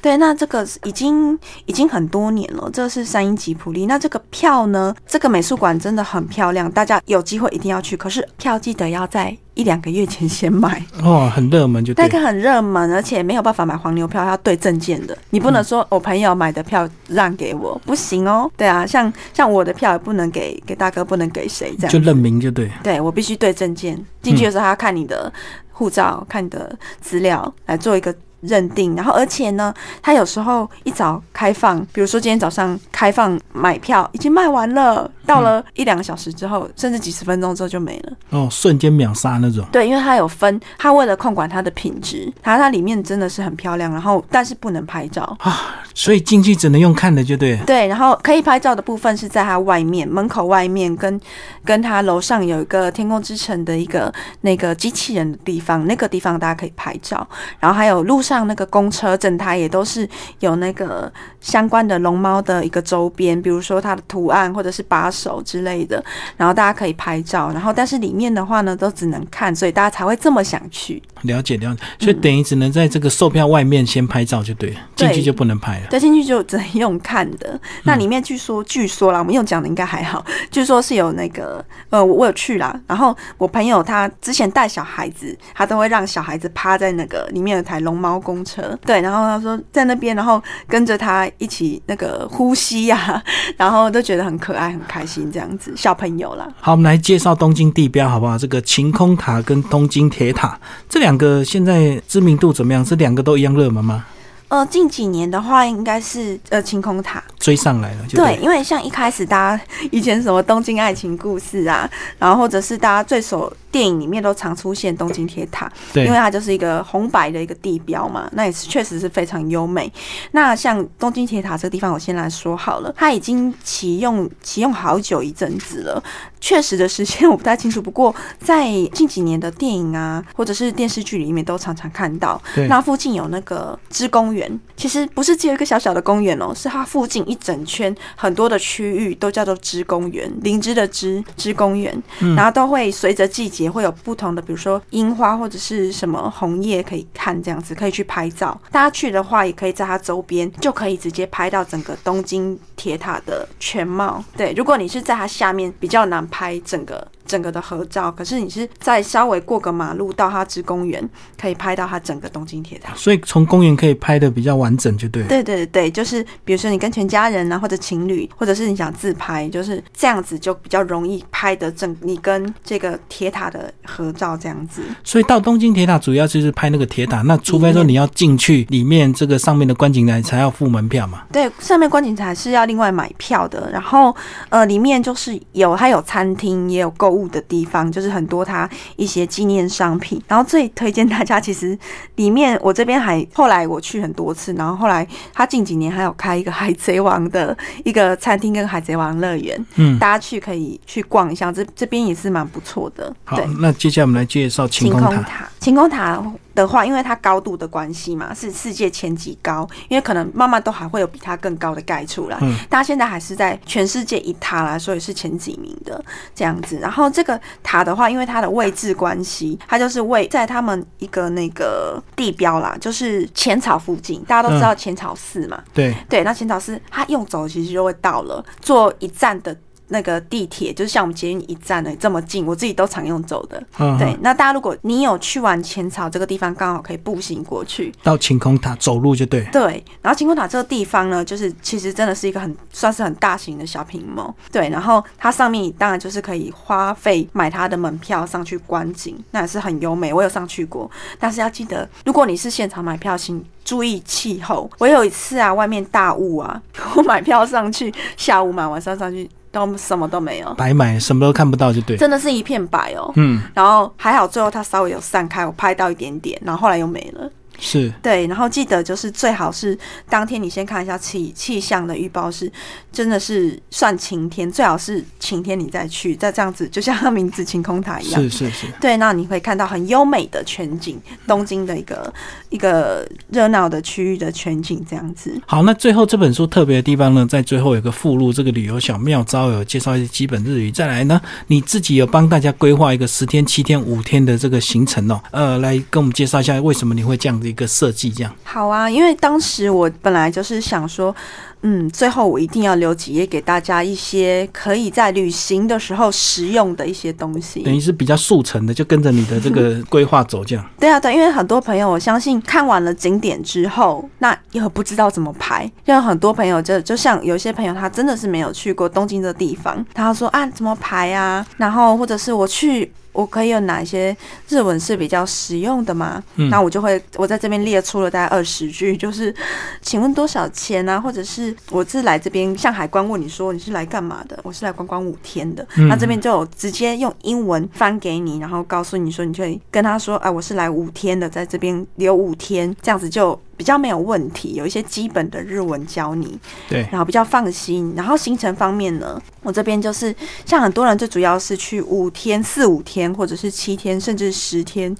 对，那这个已经已经很多年了。这是三英吉普利。那这个票呢？这个美术馆真的很漂亮，大家有机会一定要去。可是票记得要在一两个月前先买哦，很热门就那个很热门，而且没有办法买黄牛票，要对证件的。你不能说我朋友买的票让给我，不行哦。对啊，像像我的票也不能给给大哥，不能给谁这样，就认名就对。对我必须对证件，进去的时候他要看你的护照，看你的资料来做一个。认定，然后而且呢，它有时候一早开放，比如说今天早上开放买票，已经卖完了，到了一两个小时之后，甚至几十分钟之后就没了。哦，瞬间秒杀那种。对，因为它有分，它为了控管它的品质，它它里面真的是很漂亮，然后但是不能拍照啊，所以进去只能用看的，就对。对，然后可以拍照的部分是在它外面门口外面，跟跟它楼上有一个天空之城的一个那个机器人的地方，那个地方大家可以拍照，然后还有路。上那个公车整台也都是有那个相关的龙猫的一个周边，比如说它的图案或者是把手之类的，然后大家可以拍照。然后但是里面的话呢，都只能看，所以大家才会这么想去了解了解。所以等于只能在这个售票外面先拍照就对了，进去就不能拍了。对，进去就只能用看的。那里面据说据说啦，我们用讲的应该还好，据说是有那个呃，我有去啦。然后我朋友他之前带小孩子，他都会让小孩子趴在那个里面有台龙猫。公车对，然后他说在那边，然后跟着他一起那个呼吸呀，然后都觉得很可爱、很开心这样子。小朋友啦。好，我们来介绍东京地标好不好？这个晴空塔跟东京铁塔这两个现在知名度怎么样？这两个都一样热门吗？呃，近几年的话，应该是呃晴空塔。追上来了。就对，因为像一开始大家以前什么东京爱情故事啊，然后或者是大家最熟电影里面都常出现东京铁塔，对因为它就是一个红白的一个地标嘛，那也是确实是非常优美。那像东京铁塔这个地方，我先来说好了，它已经启用启用好久一阵子了，确实的时间我不太清楚，不过在近几年的电影啊，或者是电视剧里面都常常看到。对那附近有那个芝公园，其实不是只有一个小小的公园哦，是它附近一整圈很多的区域都叫做芝公园，灵芝的芝芝公园，然后都会随着季节会有不同的，比如说樱花或者是什么红叶可以看，这样子可以去拍照。大家去的话，也可以在它周边就可以直接拍到整个东京铁塔的全貌。对，如果你是在它下面，比较难拍整个。整个的合照，可是你是在稍微过个马路到它之公园，可以拍到它整个东京铁塔。所以从公园可以拍的比较完整，就对了。对对对，就是比如说你跟全家人啊，或者情侣，或者是你想自拍，就是这样子就比较容易拍的整你跟这个铁塔的合照这样子。所以到东京铁塔主要就是拍那个铁塔，那除非说你要进去里面这个上面的观景台才要付门票嘛。对，上面观景台是要另外买票的，然后呃，里面就是有它有餐厅，也有购物的地方，就是很多它一些纪念商品。然后最推荐大家，其实里面我这边还后来我去很多次，然后后来它近几年还有开一个海贼王的一个餐厅跟海贼王乐园，嗯，大家去可以去逛一下，这这边也是蛮不错的。好，，那接下来我们来介绍晴空塔。塔，晴空塔的话，因为它高度的关系嘛，是世界前几高，因为可能慢慢都还会有比它更高的盖出来。嗯它现在还是在全世界一塔来所以是前几名的这样子。然后这个塔的话，因为它的位置关系，它就是位在他们一个那个地标啦，就是浅草附近，大家都知道浅草寺嘛。对，对，那浅草寺它用走其实就会到了，坐一站的。那个地铁就是像我们捷运一站的这么近，我自己都常用走的。嗯，对，那大家如果你有去完浅草这个地方，刚好可以步行过去。到晴空塔走路就对。对，然后晴空塔这个地方呢，就是其实真的是一个很算是很大型的小屏幕。对，然后它上面当然就是可以花费买它的门票上去观景，那也是很优美。我有上去过，但是要记得，如果你是现场买票，请注意气候。我有一次啊，外面大雾啊，[LAUGHS] 我买票上去，下午买，晚上上去都什么都没有，白买什么都看不到就对。真的是一片白哦。嗯，然后还好，最后它稍微有散开，我拍到一点点，然后后来又没了。是对，然后记得就是最好是当天你先看一下气气象的预报是真的是算晴天，最好是晴天你再去，再这样子就像它名字晴空塔一样。是是是，对，那你会看到很优美的全景，东京的一个一个热闹的区域的全景这样子。好，那最后这本书特别的地方呢，在最后有个附录，这个旅游小妙招有介绍一些基本日语。再来呢，你自己有帮大家规划一个十天、七天、五天的这个行程哦，呃，来跟我们介绍一下为什么你会这样的一个设计，这样。好啊，因为当时我本来就是想说，嗯，最后我一定要留几页给大家一些可以在旅行的时候实用的一些东西。等于是比较速成的，就跟着你的这个 [LAUGHS] 规划走，这样。对啊，对，因为很多朋友，我相信看完了景点之后，那又不知道怎么排。因为很多朋友就就像有些朋友，他真的是没有去过东京的地方，他说啊怎么排啊？然后或者是我去。我可以有哪一些日文是比较实用的吗？嗯那我就会我在这边列出了大概二十句，就是请问多少钱啊？或者是我是来这边向海关问你说你是来干嘛的？我是来观光五天的。嗯那这边就有直接用英文翻给你，然后告诉你说，你就可以跟他说，哎、我是来五天的，在这边留五天，这样子就比较没有问题。有一些基本的日文教你，对，然后比较放心。然后行程方面呢，我这边就是像很多人最主要是去五天、四五天，或者是七天，甚至十天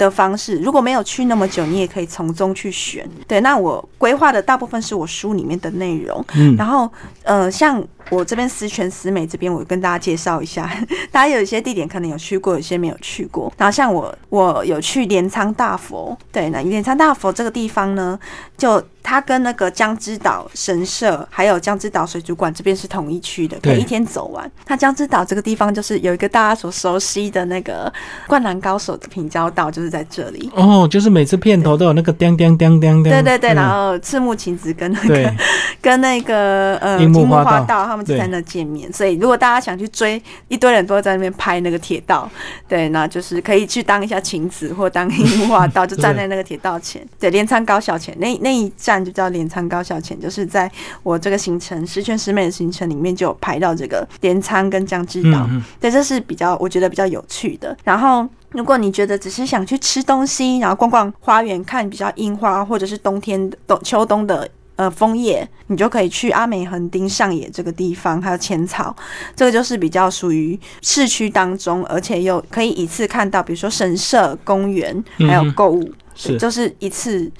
的方式。如果没有去那么久，你也可以从中去选。对，那我规划的大部分是我书里面的内容。嗯，然后，呃，像我这边十全十美这边，我跟大家介绍一下，[LAUGHS] 大家有一些地点可能有去过，有些没有去过。然后像我，我有去镰仓大佛，对，那镰仓大佛这个地方呢，就它跟那个江之岛神社还有江之岛水族馆这边是同一区的，可以一天走完。那江之岛这个地方就是有一个大家所熟悉的那个灌篮高手的平交道，就是在这里。哦，就是每次片头都有那个叮叮叮叮叮。对对对，嗯然后赤木晴子跟那个，跟那个呃樱木花道他们就在那见面，所以如果大家想去追，一堆人都会在那边拍那个铁道，对，那就是可以去当一下晴子或当樱木花道，就站在 [LAUGHS] 那个铁道前，对，镰仓高校前那那一站就叫镰仓高校前，就是在我这个行程十全十美的行程里面就有排到这个镰仓跟江之岛，对，这是比较我觉得比较有趣的。然后如果你觉得只是想去吃东西，然后逛逛花园，看比较樱花，或者是冬天冬秋冬的。呃，枫叶，你就可以去阿美横丁上野这个地方，还有浅草，这个就是比较属于市区当中，而且又可以一次看到，比如说神社、公园，还有购物，是就是一次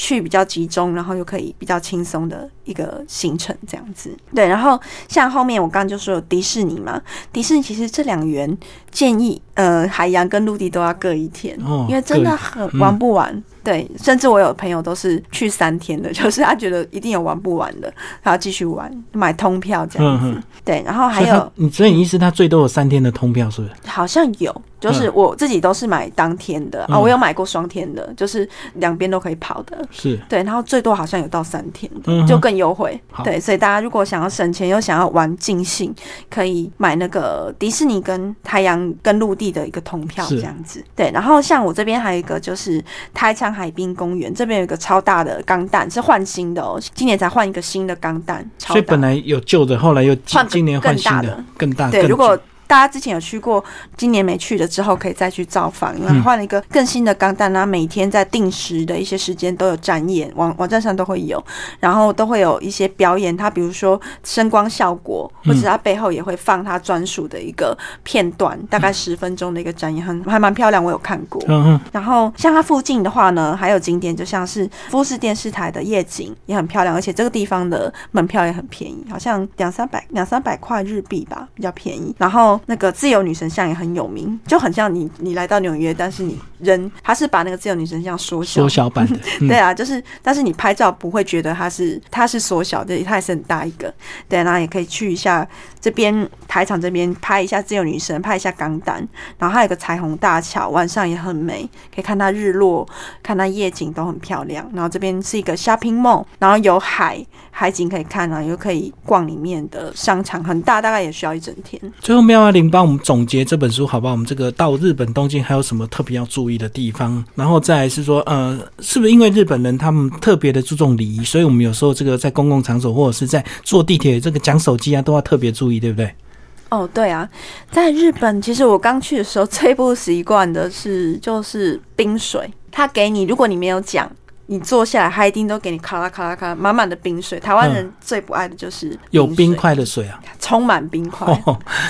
去比较集中，然后又可以比较轻松的一个行程这样子。对，然后像后面我刚刚就说有迪士尼嘛，迪士尼其实这两园建议，呃，海洋跟陆地都要各一天，因为真的很玩不完。对，甚至我有朋友都是去三天的，[LAUGHS] 就是他觉得一定有玩不完的，他要继续玩，买通票这样子。对，然后还有，你所以你意思他最多有三天的通票是不是？好像有，就是我自己都是买当天的啊，我有买过双天的，就是两边都可以跑的。是对，然后最多好像有到三天的，就更优惠。对，所以大家如果想要省钱又想要玩尽兴，可以买那个迪士尼跟太阳跟陆地的一个通票这样子。对，然后像我这边还有一个就是台场。海滨公园这边有一个超大的钢弹，是换新的哦，今年才换一个新的钢弹，所以本来有旧的，后来又换今年换新的，更大。对，如果。大家之前有去过，今年没去了之后可以再去造访，因为换了一个更新的钢弹，然后每天在定时的一些时间都有展演，网网站上都会有，然后都会有一些表演。它比如说声光效果，或者它背后也会放它专属的一个片段，大概十分钟的一个展演，很还蛮漂亮，我有看过。嗯然后像它附近的话呢，还有景点，就像是富士电视台的夜景也很漂亮，而且这个地方的门票也很便宜，好像两三百两三百块日币吧，比较便宜。然后那个自由女神像也很有名，就很像你，你来到纽约，但是你人他是把那个自由女神像缩小，缩小版的，[LAUGHS] 对啊，就是，但是你拍照不会觉得它是它是缩小的，它也是很大一个，对，然后也可以去一下这边台场这边拍一下自由女神，拍一下钢弹，然后还有个彩虹大桥，晚上也很美，可以看它日落，看它夜景都很漂亮。然后这边是一个 shopping mall，然后有海海景可以看啊，又可以逛里面的商场，很大，大概也需要一整天。最后妙妙玲帮我们总结这本书，好不好？我们这个到日本东京还有什么特别要注意的地方？然后再是说，呃，是不是因为日本人他们特别的注重礼仪，所以我们有时候这个在公共场所或者是在坐地铁这个讲手机啊，都要特别注意，对不对？哦，对啊，在日本，其实我刚去的时候最不习惯的是就是冰水，他给你，如果你没有讲，你坐下来，他一定都给你咔啦咔啦咔满满的冰水。台湾人最不爱的就是有冰块的水啊，充满冰块，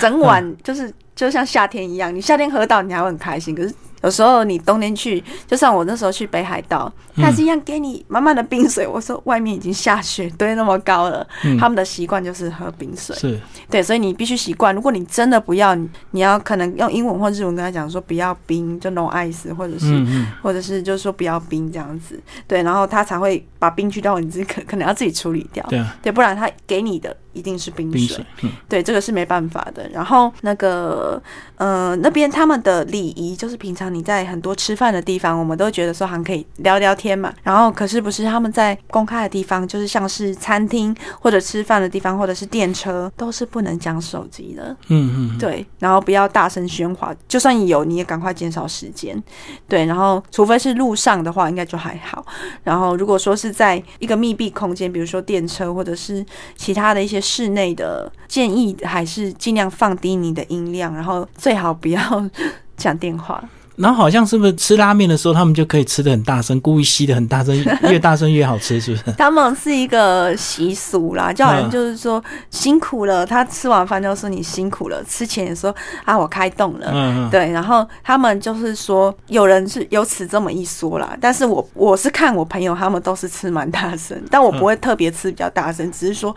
整碗就是就像夏天一样，你夏天喝到你还会很开心，可是。有时候你冬天去，就像我那时候去北海道，他是一样给你满满的冰水。我说外面已经下雪堆那么高了，他们的习惯就是喝冰水。是，对，所以你必须习惯。如果你真的不要，你要可能用英文或日文跟他讲说不要冰，就 no ice，或者是或者是就是说不要冰这样子。对，然后他才会把冰去掉，你自己可可能要自己处理掉。对，对，不然他给你的。一定是冰水，对，这个是没办法的。然后那个，呃，那边他们的礼仪就是平常你在很多吃饭的地方，我们都觉得说还可以聊聊天嘛。然后可是不是他们在公开的地方，就是像是餐厅或者吃饭的地方，或者是电车，都是不能讲手机的。嗯嗯，对。然后不要大声喧哗，就算有你也赶快减少时间。对，然后除非是路上的话，应该就还好。然后如果说是在一个密闭空间，比如说电车或者是其他的一些。室内的建议还是尽量放低你的音量，然后最好不要讲电话。然后好像是不是吃拉面的时候，他们就可以吃的很大声，故意吸的很大声，越大声越好吃，是不是？[LAUGHS] 他们是一个习俗啦，就好像就是说辛苦了，他吃完饭就说你辛苦了，吃前也说啊我开动了，嗯嗯，对。然后他们就是说有人是有此这么一说啦，但是我我是看我朋友他们都是吃蛮大声，但我不会特别吃比较大声，只是说。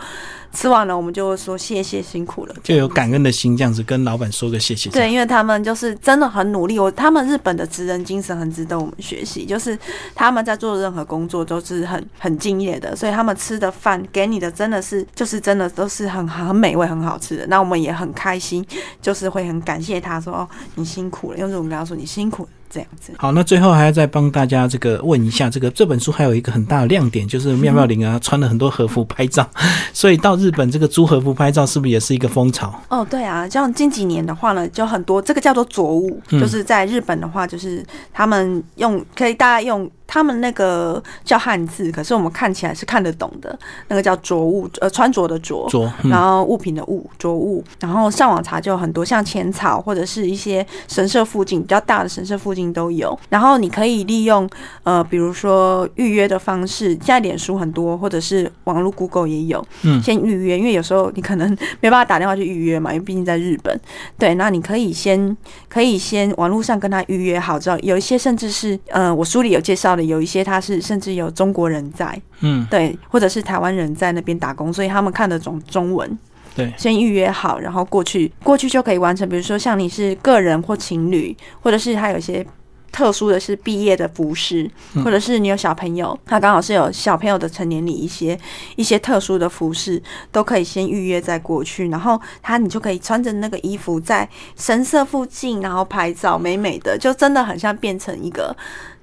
吃完了，我们就会说谢谢辛苦了，就有感恩的心，这样子跟老板说个谢谢。对，因为他们就是真的很努力，我他们日本的职人精神很值得我们学习，就是他们在做任何工作都是很很敬业的，所以他们吃的饭给你的真的是就是真的都是很很美味、很好吃的。那我们也很开心，就是会很感谢他说哦你辛苦了，用这种跟他说你辛苦。这样子好，那最后还要再帮大家这个问一下，这个这本书还有一个很大的亮点，就是妙妙玲啊穿了很多和服拍照，[LAUGHS] 所以到日本这个租和服拍照是不是也是一个风潮？哦，对啊，像近几年的话呢，就很多这个叫做着物，就是在日本的话，就是他们用可以大家用。他们那个叫汉字，可是我们看起来是看得懂的，那个叫着物，呃，穿着的着，着，然后物品的物，着物。然后上网查就有很多，像浅草或者是一些神社附近比较大的神社附近都有。然后你可以利用呃，比如说预约的方式，现在脸书很多，或者是网络 Google 也有，嗯，先预约，因为有时候你可能没办法打电话去预约嘛，因为毕竟在日本。对，那你可以先可以先网络上跟他预约好之后，有一些甚至是呃，我书里有介绍的，有一些他是甚至有中国人在，嗯，对，或者是台湾人在那边打工，所以他们看得懂中文。对，先预约好，然后过去，过去就可以完成。比如说像你是个人或情侣，或者是他有一些特殊的是毕业的服饰，或者是你有小朋友，他刚好是有小朋友的成年礼一些一些特殊的服饰，都可以先预约再过去，然后他你就可以穿着那个衣服在神社附近，然后拍照，美美的，就真的很像变成一个。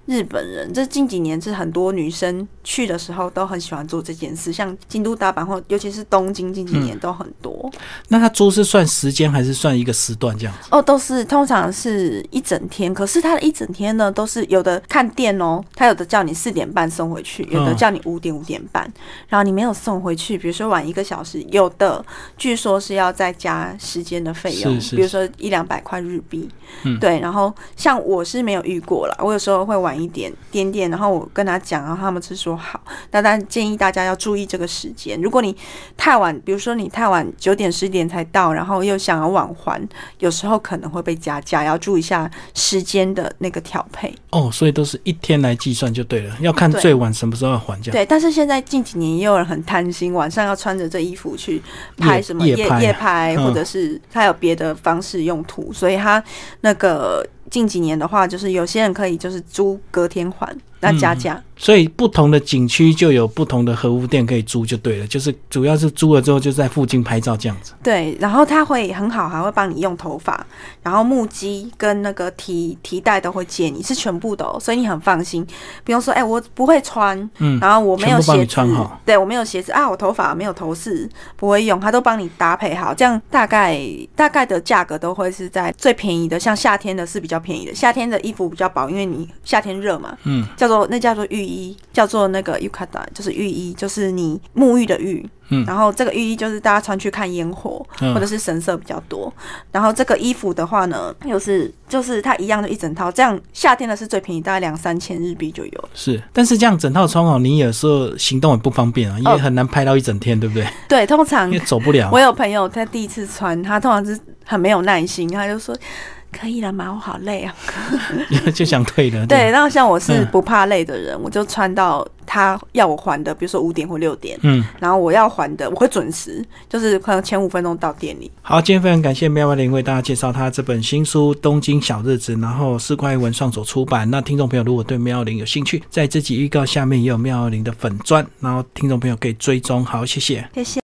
日本人，这近几年是很多女生去的时候都很喜欢做这件事，像京都、大阪或尤其是东京，近几年都很多。那他租是算时间还是算一个时段这样子？哦，都是通常是一整天，可是他的一整天呢，都是有的看店哦，他有的叫你四点半送回去，有的叫你五点五点半，然后你没有送回去，比如说晚一个小时，有的据说是要再加时间的费用，比如说一两百块日币。嗯，对，然后像我是没有遇过了，我有时候会晚。一点点点，然后我跟他讲，然后他们是说好，那但建议大家要注意这个时间。如果你太晚，比如说你太晚九点十点才到，然后又想要晚还，有时候可能会被加价，要注意一下时间的那个调配。哦，所以都是一天来计算就对了，要看最晚什么时候要还价。对，但是现在近几年也有人很贪心，晚上要穿着这衣服去拍什么夜夜拍，或者是他有别的方式用途，所以他那个。近几年的话，就是有些人可以就是租隔天还，那加价。所以不同的景区就有不同的和服店可以租就对了，就是主要是租了之后就在附近拍照这样子。对，然后他会很好，还会帮你用头发，然后木屐跟那个提提带都会借你，是全部的，所以你很放心，不用说哎我不会穿，嗯，然后我没有鞋子，穿好，对我没有鞋子啊，我头发没有头饰不会用，他都帮你搭配好，这样大概大概的价格都会是在最便宜的，像夏天的是比较便宜的，夏天的衣服比较薄，因为你夏天热嘛，嗯，叫做那叫做浴。衣叫做那个 yukata，就是浴衣，就是你沐浴的浴。嗯，然后这个浴衣就是大家穿去看烟火，或者是神社比较多。然后这个衣服的话呢，又是就是它一样的一整套，这样夏天的是最便宜，大概两三千日币就有。是，但是这样整套穿好，你有时候行动也不方便啊，也很难拍到一整天，对不对？对，通常因为走不了。我有朋友他第一次穿，他通常是很没有耐心，他就说。可以了吗？我好累啊，[LAUGHS] 就想退了。对，然后像我是不怕累的人，我就穿到他要我还的，比如说五点或六点，嗯，然后我要还的，我会准时，就是可能前五分钟到店里。好，今天非常感谢妙妙玲为大家介绍他这本新书《东京小日子》，然后是关于文创所出版。那听众朋友如果对妙玲有兴趣，在这集预告下面也有妙玲的粉砖，然后听众朋友可以追踪。好，谢谢，谢谢。